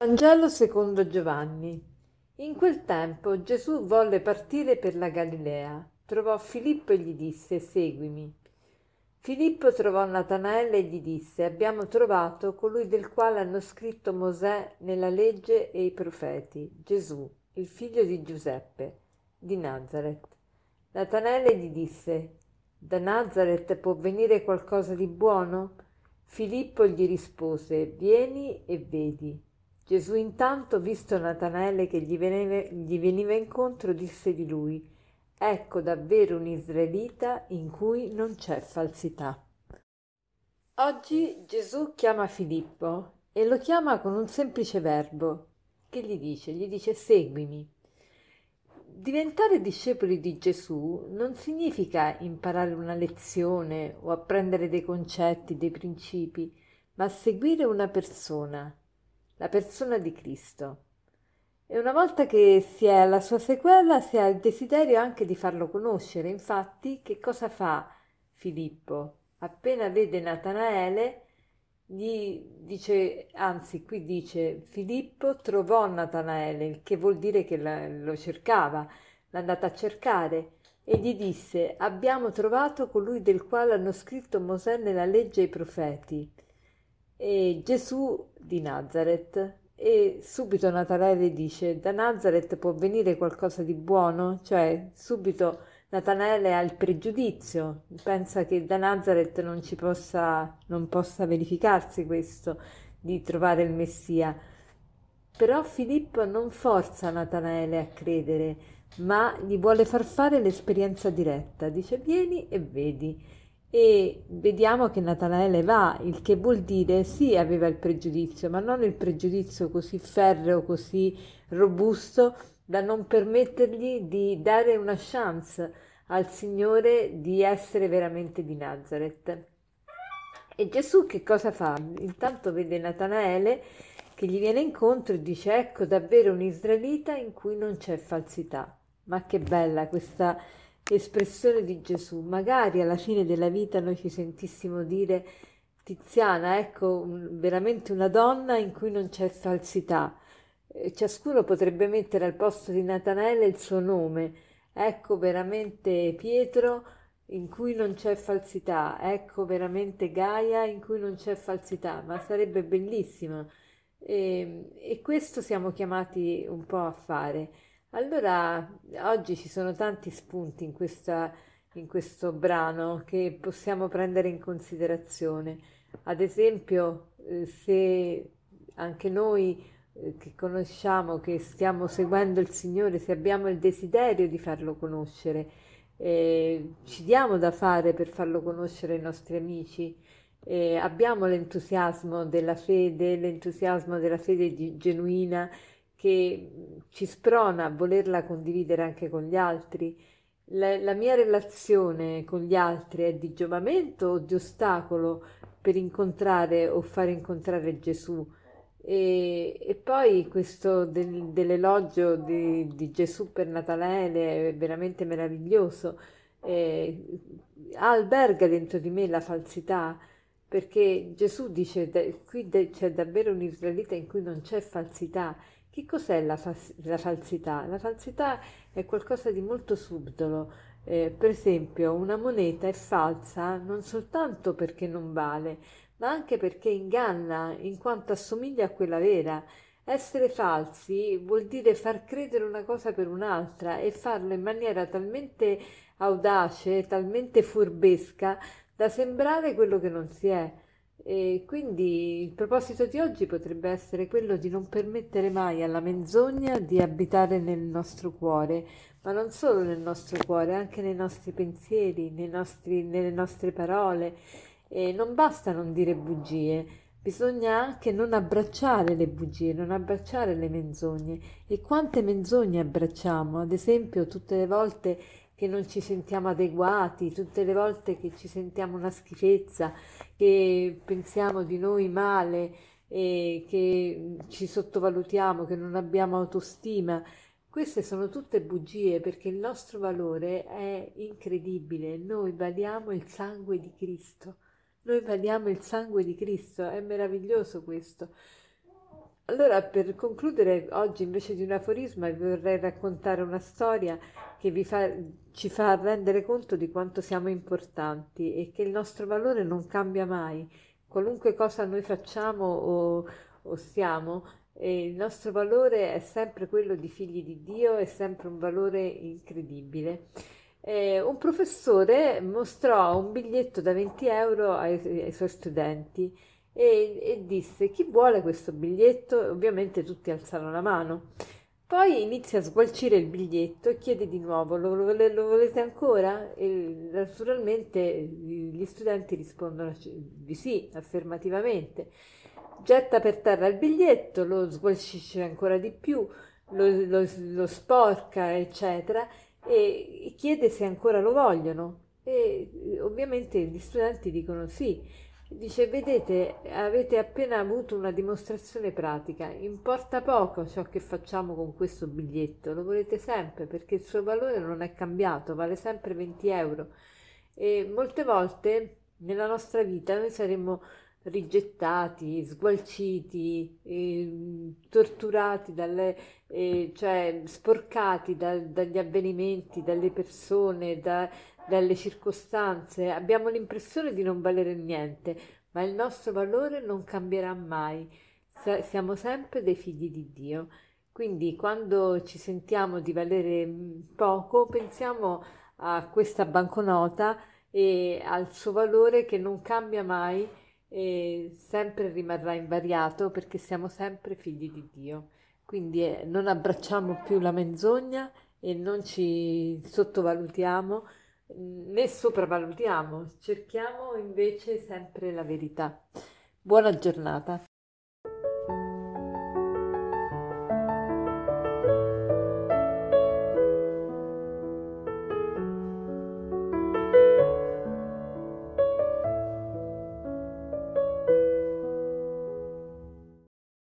Vangelo secondo Giovanni. In quel tempo Gesù volle partire per la Galilea. Trovò Filippo e gli disse: Seguimi. Filippo trovò Natanaele e gli disse: Abbiamo trovato colui del quale hanno scritto Mosè nella legge e i profeti, Gesù, il figlio di Giuseppe, di Nazareth. Natanaele gli disse: Da Nazareth può venire qualcosa di buono? Filippo gli rispose: Vieni e vedi. Gesù intanto, visto Natanaele che gli veniva, gli veniva incontro, disse di lui, Ecco davvero un israelita in cui non c'è falsità. Oggi Gesù chiama Filippo e lo chiama con un semplice verbo. Che gli dice? Gli dice seguimi. Diventare discepoli di Gesù non significa imparare una lezione o apprendere dei concetti, dei principi, ma seguire una persona, la persona di Cristo. E una volta che si è alla sua sequela si ha il desiderio anche di farlo conoscere. Infatti, che cosa fa Filippo? Appena vede Natanaele, gli dice, anzi qui dice Filippo trovò Natanaele, che vuol dire che la, lo cercava, l'è andata a cercare e gli disse abbiamo trovato colui del quale hanno scritto Mosè nella legge e i profeti e Gesù di Nazareth. E subito Natanaele dice: Da Nazareth può venire qualcosa di buono? Cioè, subito Natanaele ha il pregiudizio, pensa che da Nazareth non ci possa, non possa verificarsi questo di trovare il Messia. Però Filippo non forza Natanaele a credere, ma gli vuole far fare l'esperienza diretta. Dice: Vieni e vedi e vediamo che Natanaele va, il che vuol dire sì, aveva il pregiudizio, ma non il pregiudizio così ferreo, così robusto da non permettergli di dare una chance al Signore di essere veramente di Nazareth. E Gesù che cosa fa? Intanto vede Natanaele che gli viene incontro e dice ecco davvero un israelita in cui non c'è falsità. Ma che bella questa espressione di Gesù. Magari alla fine della vita noi ci sentissimo dire Tiziana, ecco veramente una donna in cui non c'è falsità. Ciascuno potrebbe mettere al posto di Natanaele il suo nome. Ecco veramente Pietro in cui non c'è falsità. Ecco veramente Gaia in cui non c'è falsità. Ma sarebbe bellissimo. E, e questo siamo chiamati un po' a fare. Allora, oggi ci sono tanti spunti in, questa, in questo brano che possiamo prendere in considerazione. Ad esempio, eh, se anche noi eh, che conosciamo, che stiamo seguendo il Signore, se abbiamo il desiderio di farlo conoscere, eh, ci diamo da fare per farlo conoscere ai nostri amici, eh, abbiamo l'entusiasmo della fede, l'entusiasmo della fede genuina che ci sprona a volerla condividere anche con gli altri. La, la, mia relazione con gli altri è di giovamento o di ostacolo per incontrare o far incontrare Gesù. E, e poi questo del, dell'elogio di, di, Gesù per Natanaele è veramente meraviglioso. Eh, alberga dentro di me la falsità perché Gesù dice qui c'è davvero un israelita in cui non c'è falsità che cos'è la, fa- la, falsità? La falsità è qualcosa di molto subdolo. Eh, per esempio, una moneta è falsa non soltanto perché non vale, ma anche perché inganna in quanto assomiglia a quella vera. Essere falsi vuol dire far credere una cosa per un'altra e farlo in maniera talmente audace, talmente furbesca da sembrare quello che non si è. E quindi il proposito di oggi potrebbe essere quello di non permettere mai alla menzogna di abitare nel nostro cuore, ma non solo nel nostro cuore, anche nei nostri pensieri, nei nostri, nelle nostre parole. E non basta non dire bugie, bisogna anche non abbracciare le bugie, non abbracciare le menzogne. E quante menzogne abbracciamo? Ad esempio, tutte le volte che non ci sentiamo adeguati, tutte le volte che ci sentiamo una schifezza, che pensiamo di noi male e che ci sottovalutiamo, che non abbiamo autostima. Queste sono tutte bugie perché il nostro valore è incredibile. Noi valiamo il sangue di Cristo. Noi valiamo il sangue di Cristo. È meraviglioso questo. Allora, per concludere, oggi invece di un aforisma vi vorrei raccontare una storia che fa, ci fa rendere conto di quanto siamo importanti e che il nostro valore non cambia mai. Qualunque cosa noi facciamo o, o siamo, il nostro valore è sempre quello di figli di Dio, è sempre un valore incredibile. Eh, un professore mostrò un biglietto da 20 euro ai, ai suoi studenti e, e disse chi vuole questo biglietto? Ovviamente tutti alzano la mano. Poi inizia a sgualcire il biglietto e chiede di nuovo lo, lo, lo volete ancora? E naturalmente gli studenti rispondono di sì, affermativamente. Getta per terra il biglietto, lo sgualcisce ancora di più, lo, lo sporca, eccetera, e chiede se ancora lo vogliono. E ovviamente gli studenti dicono sì. Dice, vedete, avete appena avuto una dimostrazione pratica, importa poco ciò che facciamo con questo biglietto, lo volete sempre perché il suo valore non è cambiato, vale sempre 20 euro. E molte volte nella nostra vita noi saremmo rigettati, sgualciti, eh, torturati, dalle, eh, cioè sporcati da, dagli avvenimenti, dalle persone, da, dalle circostanze, abbiamo l'impressione di non valere niente, ma il nostro valore non cambierà mai. Siamo sempre dei figli di Dio. Quindi quando ci sentiamo di valere poco, pensiamo a questa banconota e al suo valore che non cambia mai e sempre rimarrà invariato perché siamo sempre figli di Dio. Quindi eh, non abbracciamo più la menzogna e non ci sottovalutiamo né sopravvalutiamo, cerchiamo invece sempre la verità. Buona giornata.